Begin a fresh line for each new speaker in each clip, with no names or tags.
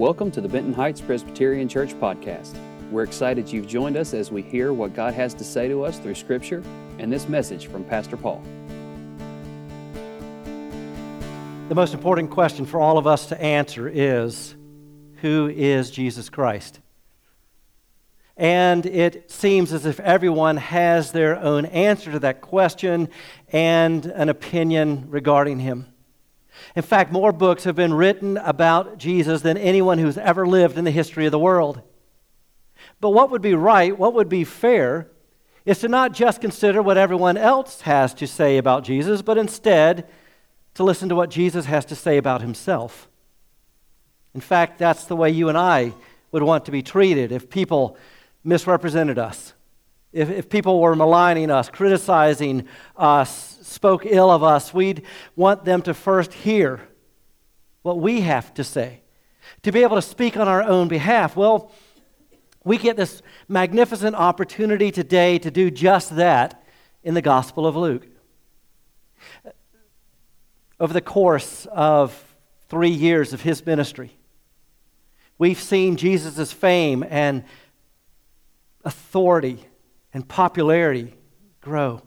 Welcome to the Benton Heights Presbyterian Church podcast. We're excited you've joined us as we hear what God has to say to us through Scripture and this message from Pastor Paul.
The most important question for all of us to answer is Who is Jesus Christ? And it seems as if everyone has their own answer to that question and an opinion regarding him. In fact, more books have been written about Jesus than anyone who's ever lived in the history of the world. But what would be right, what would be fair, is to not just consider what everyone else has to say about Jesus, but instead to listen to what Jesus has to say about himself. In fact, that's the way you and I would want to be treated if people misrepresented us, if, if people were maligning us, criticizing us, spoke ill of us, we'd want them to first hear what we have to say, to be able to speak on our own behalf. Well, we get this magnificent opportunity today to do just that in the Gospel of Luke. Over the course of three years of his ministry, we've seen Jesus' fame and authority and popularity grow.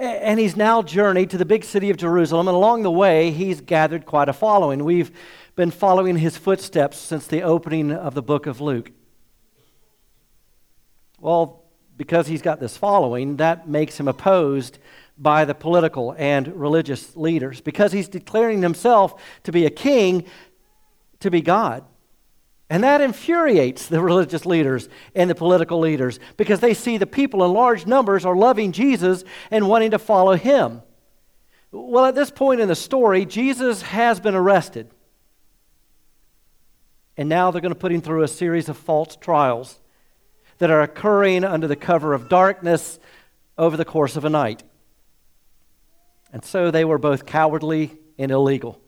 And he's now journeyed to the big city of Jerusalem, and along the way, he's gathered quite a following. We've been following his footsteps since the opening of the book of Luke. Well, because he's got this following, that makes him opposed by the political and religious leaders. Because he's declaring himself to be a king, to be God. And that infuriates the religious leaders and the political leaders because they see the people in large numbers are loving Jesus and wanting to follow him. Well, at this point in the story, Jesus has been arrested. And now they're going to put him through a series of false trials that are occurring under the cover of darkness over the course of a night. And so they were both cowardly and illegal.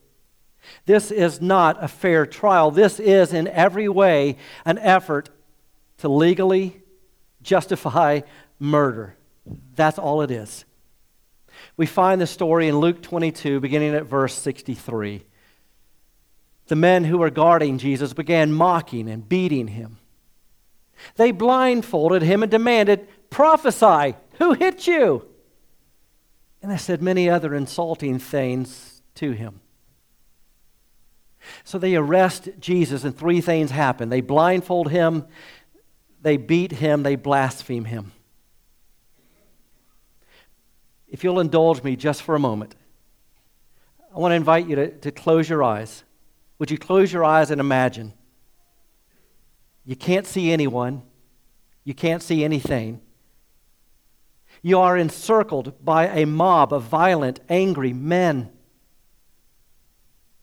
This is not a fair trial. This is, in every way, an effort to legally justify murder. That's all it is. We find the story in Luke 22, beginning at verse 63. The men who were guarding Jesus began mocking and beating him. They blindfolded him and demanded, Prophesy, who hit you? And they said many other insulting things to him. So they arrest Jesus, and three things happen they blindfold him, they beat him, they blaspheme him. If you'll indulge me just for a moment, I want to invite you to, to close your eyes. Would you close your eyes and imagine? You can't see anyone, you can't see anything. You are encircled by a mob of violent, angry men.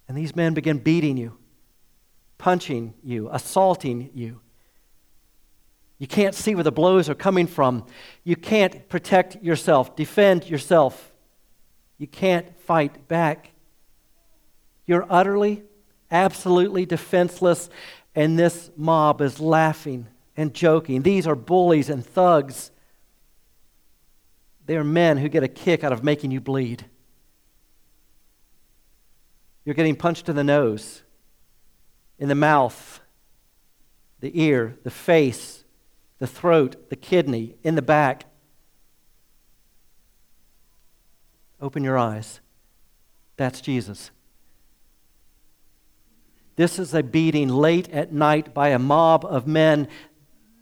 And these men begin beating you, punching you, assaulting you. You can't see where the blows are coming from. You can't protect yourself, defend yourself. You can't fight back. You're utterly, absolutely defenseless, and this mob is laughing and joking. These are bullies and thugs. They are men who get a kick out of making you bleed. You're getting punched in the nose, in the mouth, the ear, the face, the throat, the kidney, in the back. Open your eyes. That's Jesus. This is a beating late at night by a mob of men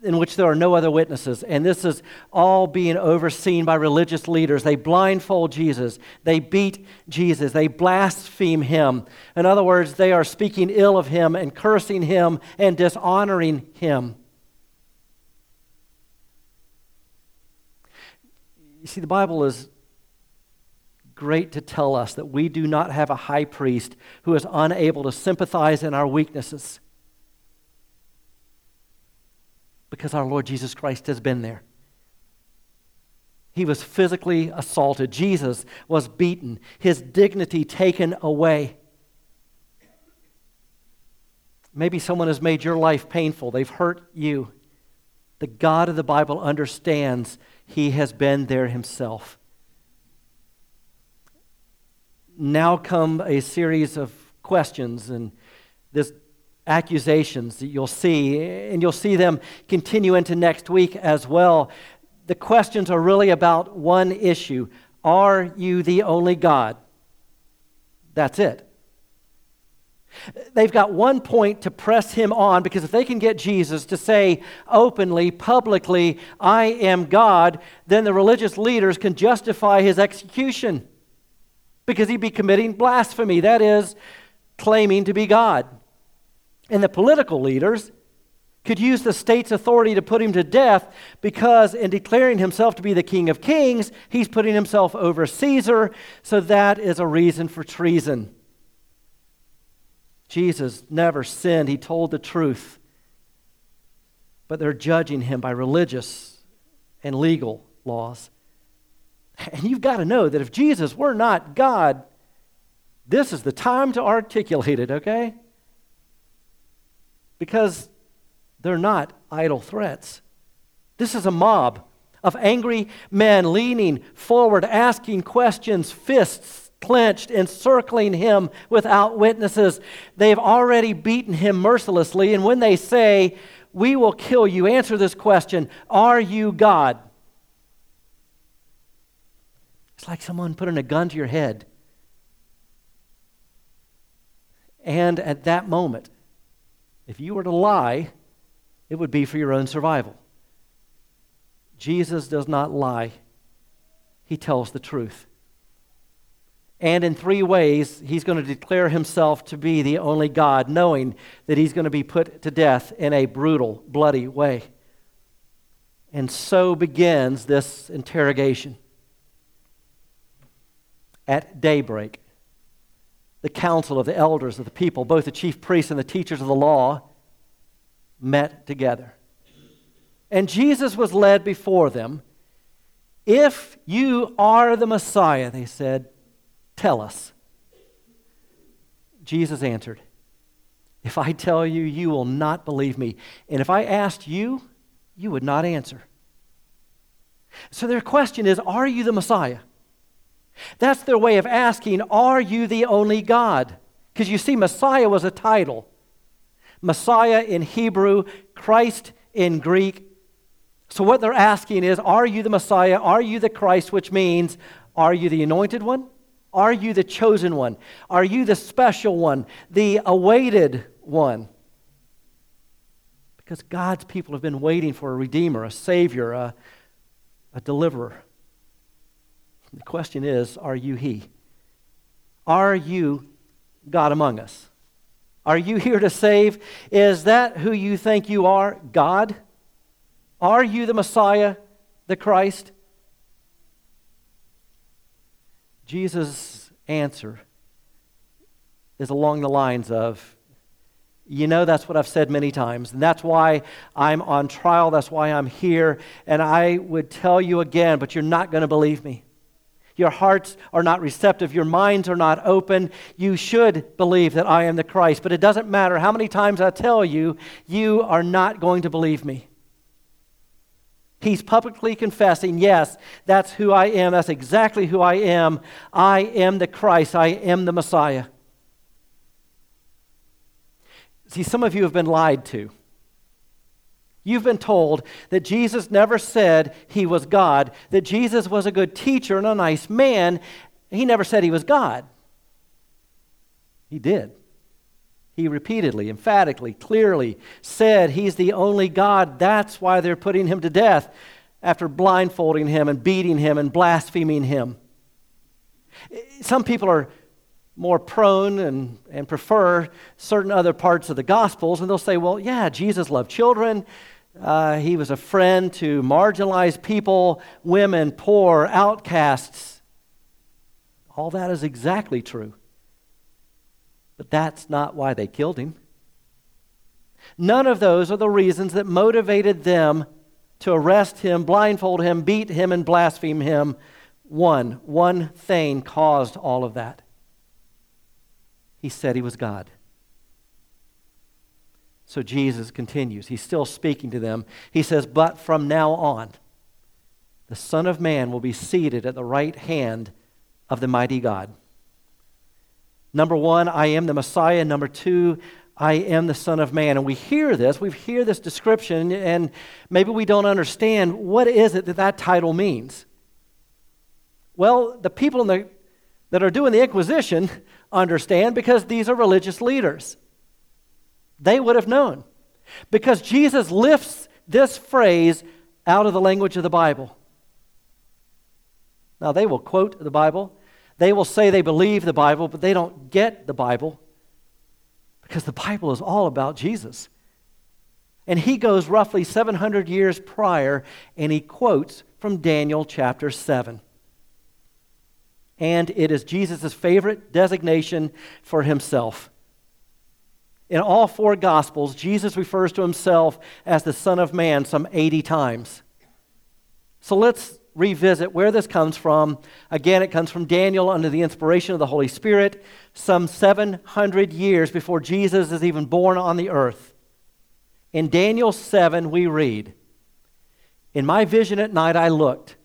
in which there are no other witnesses. And this is all being overseen by religious leaders. They blindfold Jesus, they beat Jesus, they blaspheme him. In other words, they are speaking ill of him and cursing him and dishonoring him. You see, the Bible is great to tell us that we do not have a high priest who is unable to sympathize in our weaknesses because our Lord Jesus Christ has been there. He was physically assaulted. Jesus was beaten, his dignity taken away. Maybe someone has made your life painful, they've hurt you. The God of the Bible understands he has been there himself. Now come a series of questions, and this accusations that you'll see, and you'll see them continue into next week as well. The questions are really about one issue Are you the only God? That's it. They've got one point to press him on because if they can get Jesus to say openly, publicly, I am God, then the religious leaders can justify his execution because he'd be committing blasphemy, that is, claiming to be God. And the political leaders could use the state's authority to put him to death because, in declaring himself to be the King of Kings, he's putting himself over Caesar, so that is a reason for treason. Jesus never sinned, he told the truth. But they're judging him by religious and legal laws. And you've got to know that if Jesus were not God, this is the time to articulate it, okay? Because they're not idle threats. This is a mob of angry men leaning forward, asking questions, fists clenched, encircling him without witnesses. They've already beaten him mercilessly, and when they say, We will kill you, answer this question Are you God? It's like someone putting a gun to your head. And at that moment, if you were to lie, it would be for your own survival. Jesus does not lie, he tells the truth. And in three ways, he's going to declare himself to be the only God, knowing that he's going to be put to death in a brutal, bloody way. And so begins this interrogation. At daybreak, the council of the elders of the people, both the chief priests and the teachers of the law, met together. And Jesus was led before them. If you are the Messiah, they said, tell us. Jesus answered, If I tell you, you will not believe me. And if I asked you, you would not answer. So their question is Are you the Messiah? That's their way of asking, Are you the only God? Because you see, Messiah was a title. Messiah in Hebrew, Christ in Greek. So what they're asking is, Are you the Messiah? Are you the Christ? Which means, Are you the anointed one? Are you the chosen one? Are you the special one? The awaited one? Because God's people have been waiting for a redeemer, a savior, a, a deliverer. The question is Are you He? Are you God among us? Are you here to save? Is that who you think you are? God? Are you the Messiah, the Christ? Jesus' answer is along the lines of, you know, that's what I've said many times. And that's why I'm on trial. That's why I'm here. And I would tell you again, but you're not going to believe me. Your hearts are not receptive. Your minds are not open. You should believe that I am the Christ. But it doesn't matter how many times I tell you, you are not going to believe me. He's publicly confessing, yes, that's who I am. That's exactly who I am. I am the Christ. I am the Messiah. See, some of you have been lied to. You've been told that Jesus never said he was God, that Jesus was a good teacher and a nice man. He never said he was God. He did. He repeatedly, emphatically, clearly said he's the only God. That's why they're putting him to death after blindfolding him and beating him and blaspheming him. Some people are more prone and, and prefer certain other parts of the Gospels, and they'll say, well, yeah, Jesus loved children. Uh, he was a friend to marginalized people, women, poor, outcasts. All that is exactly true. But that's not why they killed him. None of those are the reasons that motivated them to arrest him, blindfold him, beat him, and blaspheme him. One, one thing caused all of that. He said he was God. So Jesus continues. He's still speaking to them. He says, But from now on, the Son of Man will be seated at the right hand of the mighty God. Number one, I am the Messiah. Number two, I am the Son of Man. And we hear this, we hear this description, and maybe we don't understand what is it that that title means. Well, the people the, that are doing the Inquisition understand because these are religious leaders. They would have known. Because Jesus lifts this phrase out of the language of the Bible. Now, they will quote the Bible, they will say they believe the Bible, but they don't get the Bible because the Bible is all about Jesus. And he goes roughly 700 years prior and he quotes from Daniel chapter 7. And it is Jesus' favorite designation for himself. In all four Gospels, Jesus refers to himself as the Son of Man some 80 times. So let's revisit where this comes from. Again, it comes from Daniel under the inspiration of the Holy Spirit, some 700 years before Jesus is even born on the earth. In Daniel 7, we read In my vision at night I looked,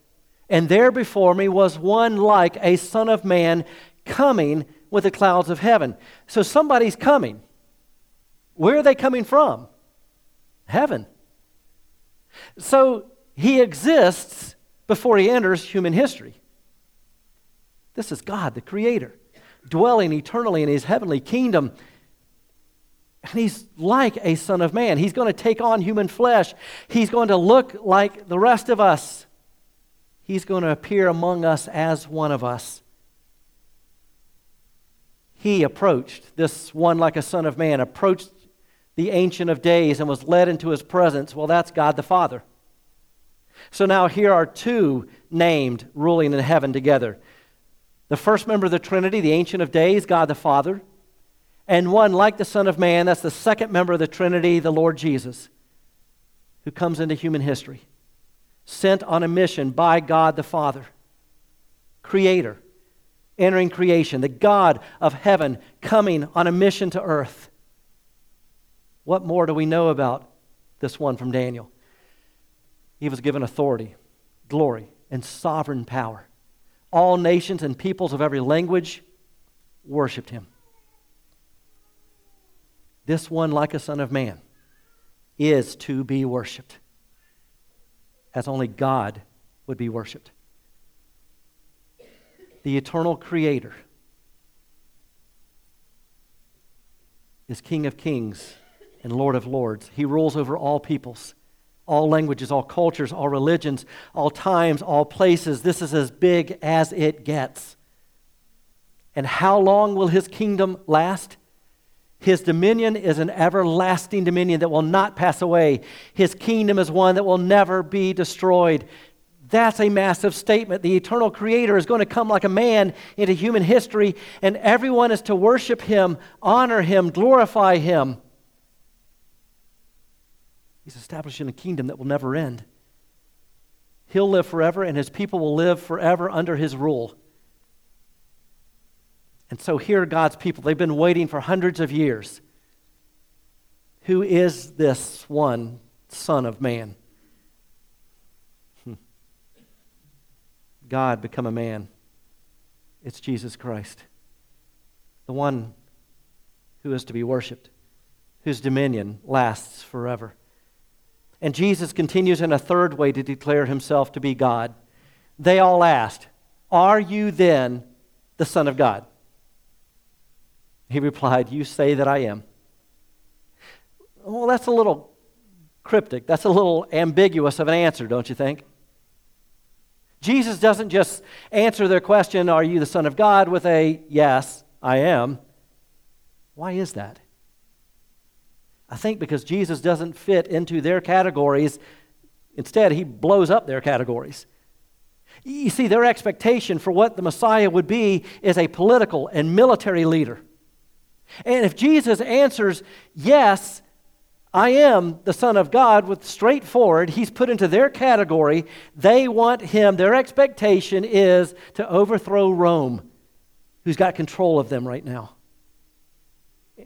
and there before me was one like a Son of Man coming with the clouds of heaven. So somebody's coming. Where are they coming from? Heaven. So he exists before he enters human history. This is God, the Creator, dwelling eternally in his heavenly kingdom. And he's like a Son of Man. He's going to take on human flesh, he's going to look like the rest of us. He's going to appear among us as one of us he approached, this one like a son of man, approached the Ancient of Days and was led into his presence. Well, that's God the Father. So now here are two named ruling in heaven together. The first member of the Trinity, the Ancient of Days, God the Father, and one like the Son of Man, that's the second member of the Trinity, the Lord Jesus, who comes into human history, sent on a mission by God the Father, Creator, entering creation, the God of heaven coming on a mission to earth. What more do we know about this one from Daniel? He was given authority, glory, and sovereign power. All nations and peoples of every language worshiped him. This one, like a son of man, is to be worshiped as only God would be worshiped. The eternal creator is King of kings and Lord of lords. He rules over all peoples, all languages, all cultures, all religions, all times, all places. This is as big as it gets. And how long will his kingdom last? His dominion is an everlasting dominion that will not pass away. His kingdom is one that will never be destroyed. That's a massive statement. The eternal creator is going to come like a man into human history, and everyone is to worship him, honor him, glorify him. He's establishing a kingdom that will never end. He'll live forever, and his people will live forever under his rule. And so here are God's people. They've been waiting for hundreds of years. Who is this one Son of Man? Hmm. God become a man. It's Jesus Christ, the one who is to be worshiped, whose dominion lasts forever. And Jesus continues in a third way to declare himself to be God. They all asked, Are you then the Son of God? He replied, You say that I am. Well, that's a little cryptic. That's a little ambiguous of an answer, don't you think? Jesus doesn't just answer their question, Are you the Son of God? with a Yes, I am. Why is that? I think because Jesus doesn't fit into their categories. Instead, he blows up their categories. You see, their expectation for what the Messiah would be is a political and military leader. And if Jesus answers, Yes, I am the Son of God, with straightforward, he's put into their category. They want him, their expectation is to overthrow Rome, who's got control of them right now.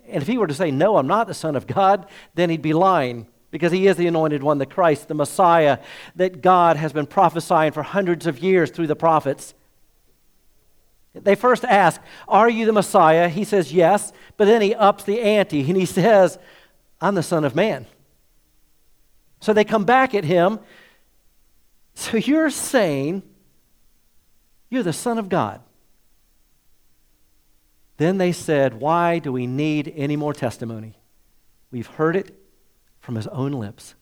And if he were to say, No, I'm not the Son of God, then he'd be lying because he is the anointed one, the Christ, the Messiah that God has been prophesying for hundreds of years through the prophets. They first ask, Are you the Messiah? He says, Yes. But then he ups the ante and he says, I'm the Son of Man. So they come back at him. So you're saying you're the Son of God. Then they said, Why do we need any more testimony? We've heard it from his own lips.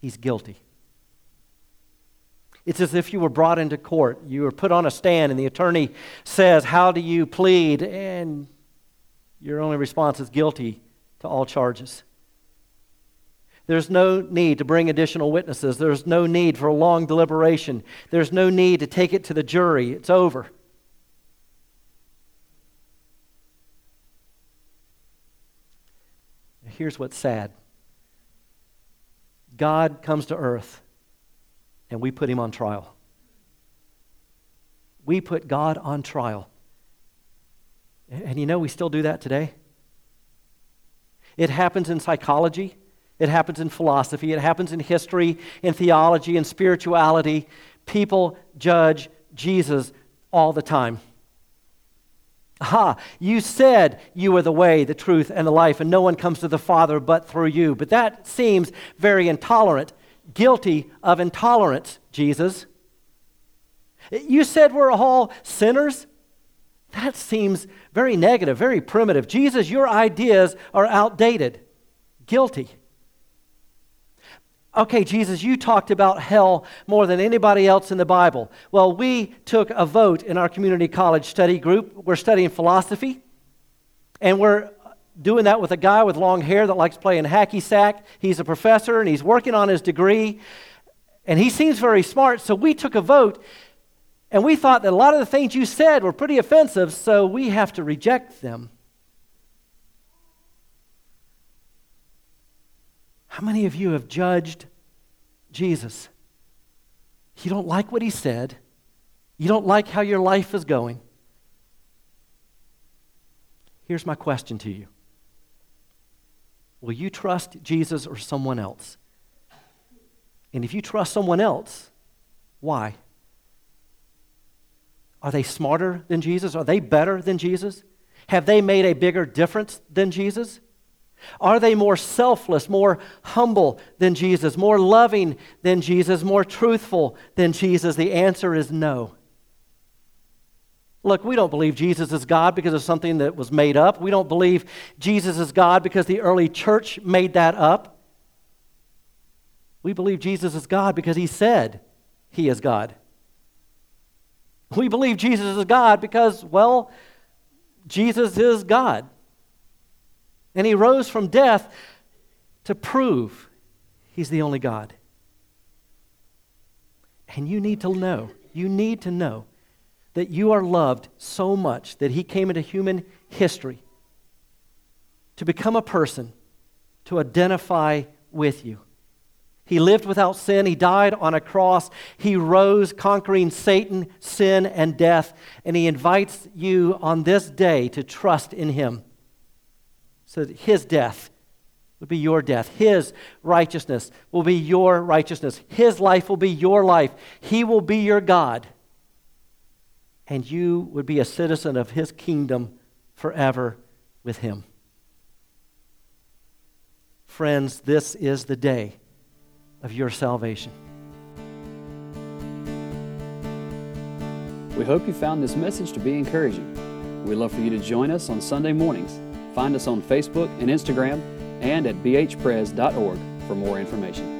He's guilty. It's as if you were brought into court. You were put on a stand, and the attorney says, How do you plead? And your only response is guilty to all charges. There's no need to bring additional witnesses. There's no need for a long deliberation. There's no need to take it to the jury. It's over. Here's what's sad God comes to earth, and we put him on trial. We put God on trial. And you know, we still do that today. It happens in psychology, it happens in philosophy, it happens in history, in theology, in spirituality. People judge Jesus all the time. Aha, you said you are the way, the truth, and the life, and no one comes to the Father but through you. But that seems very intolerant, guilty of intolerance, Jesus. You said we're all sinners? That seems very negative, very primitive. Jesus, your ideas are outdated, guilty. Okay, Jesus, you talked about hell more than anybody else in the Bible. Well, we took a vote in our community college study group. We're studying philosophy, and we're doing that with a guy with long hair that likes playing hacky sack. He's a professor and he's working on his degree, and he seems very smart. So we took a vote, and we thought that a lot of the things you said were pretty offensive, so we have to reject them. How many of you have judged Jesus? You don't like what he said. You don't like how your life is going. Here's my question to you Will you trust Jesus or someone else? And if you trust someone else, why? Are they smarter than Jesus? Are they better than Jesus? Have they made a bigger difference than Jesus? Are they more selfless, more humble than Jesus, more loving than Jesus, more truthful than Jesus? The answer is no. Look, we don't believe Jesus is God because of something that was made up. We don't believe Jesus is God because the early church made that up. We believe Jesus is God because he said he is God. We believe Jesus is God because, well, Jesus is God. And he rose from death to prove he's the only God. And you need to know, you need to know that you are loved so much that he came into human history to become a person to identify with you. He lived without sin. He died on a cross. He rose conquering Satan, sin, and death. And he invites you on this day to trust in him so that his death would be your death. His righteousness will be your righteousness. His life will be your life. He will be your God. And you would be a citizen of his kingdom forever with him. Friends, this is the day of your salvation.
We hope you found this message to be encouraging. We'd love for you to join us on Sunday mornings. Find us on Facebook and Instagram and at bhpres.org for more information.